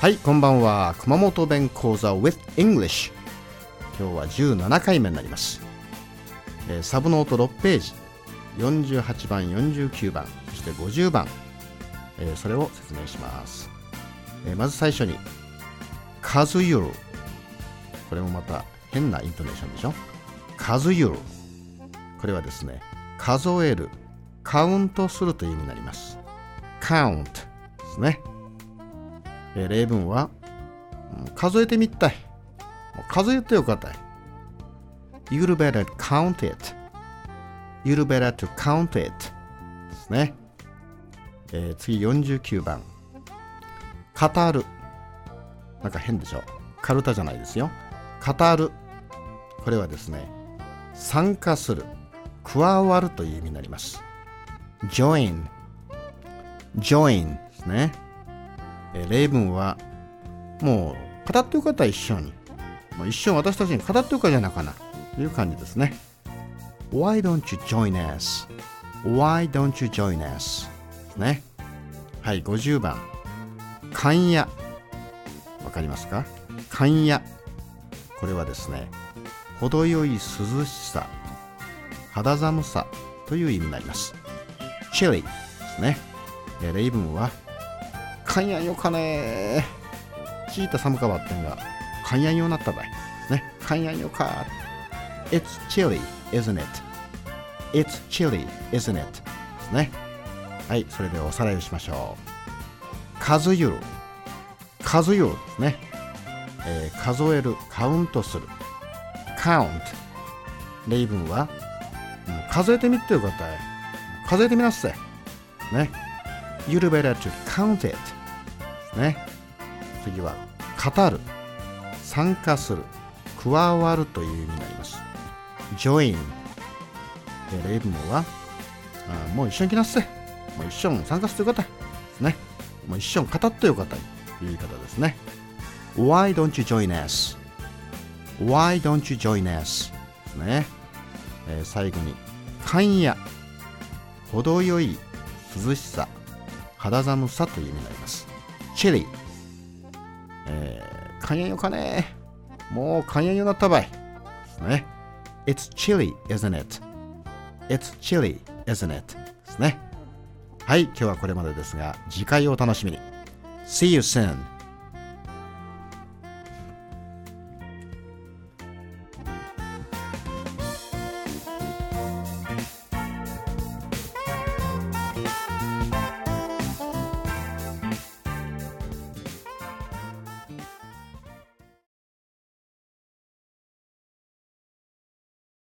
はいこんばんは。熊本弁講座 with English 今日は17回目になります、えーサブノート6ページ。48番49番そして50番、えーそれを説明します、えーまず最初に数ゆるこれもまた変なイントネーションでしょ？数ゆるこれはですね数えるカウントするという意味になります。Count ですね、えー例文は数えてみたい。数えてよかった。い You'd better count it You'd better to count it ですね、えー次49番。語る。なんか変でしょカルタじゃないですよ。語る。これはですね参加する。加わるという意味になります。join join ですね、えー例文はもう語ってよかったら一緒に。もう一緒に私たちに語ってよかじゃなかなという感じですね。Why don't you join us? Why don't you join us? ですね。はい50番。勘やわかりますか？勘やこれはですね程よい涼しさ。肌寒さという意味になります。chilly ですね。えー例文は勘やんよかね聞いた寒かばってんが勘やんようなったばい。ね。勘やんよか It's chilly isn't it? It's chilly isn't it? ですね。はいそれでおさらいをしましょう。数ゆる。数ゆるですね、えー数えるカウントする。Count 例文は、うん数えてみってよかった。い数えてみなっせ。ね。You'd better to count it. ですね。次は語る。参加する。加わるという意味になります。join で例文はあもう一緒に来なっせもう一緒に参加するよかったですね。もう一緒に語ってよかったという言い方ですね。Why don't you join us? Why don't you join us? ですね、えー最後に勘や程よい涼しさ。肌寒さという意味になりますチェリーえー、勘やよかねもう勘やようになったばいね It's chilly, isn't it? It's chilly, isn't it? ですねはい今日はこれまでですが次回をお楽しみに See you soon!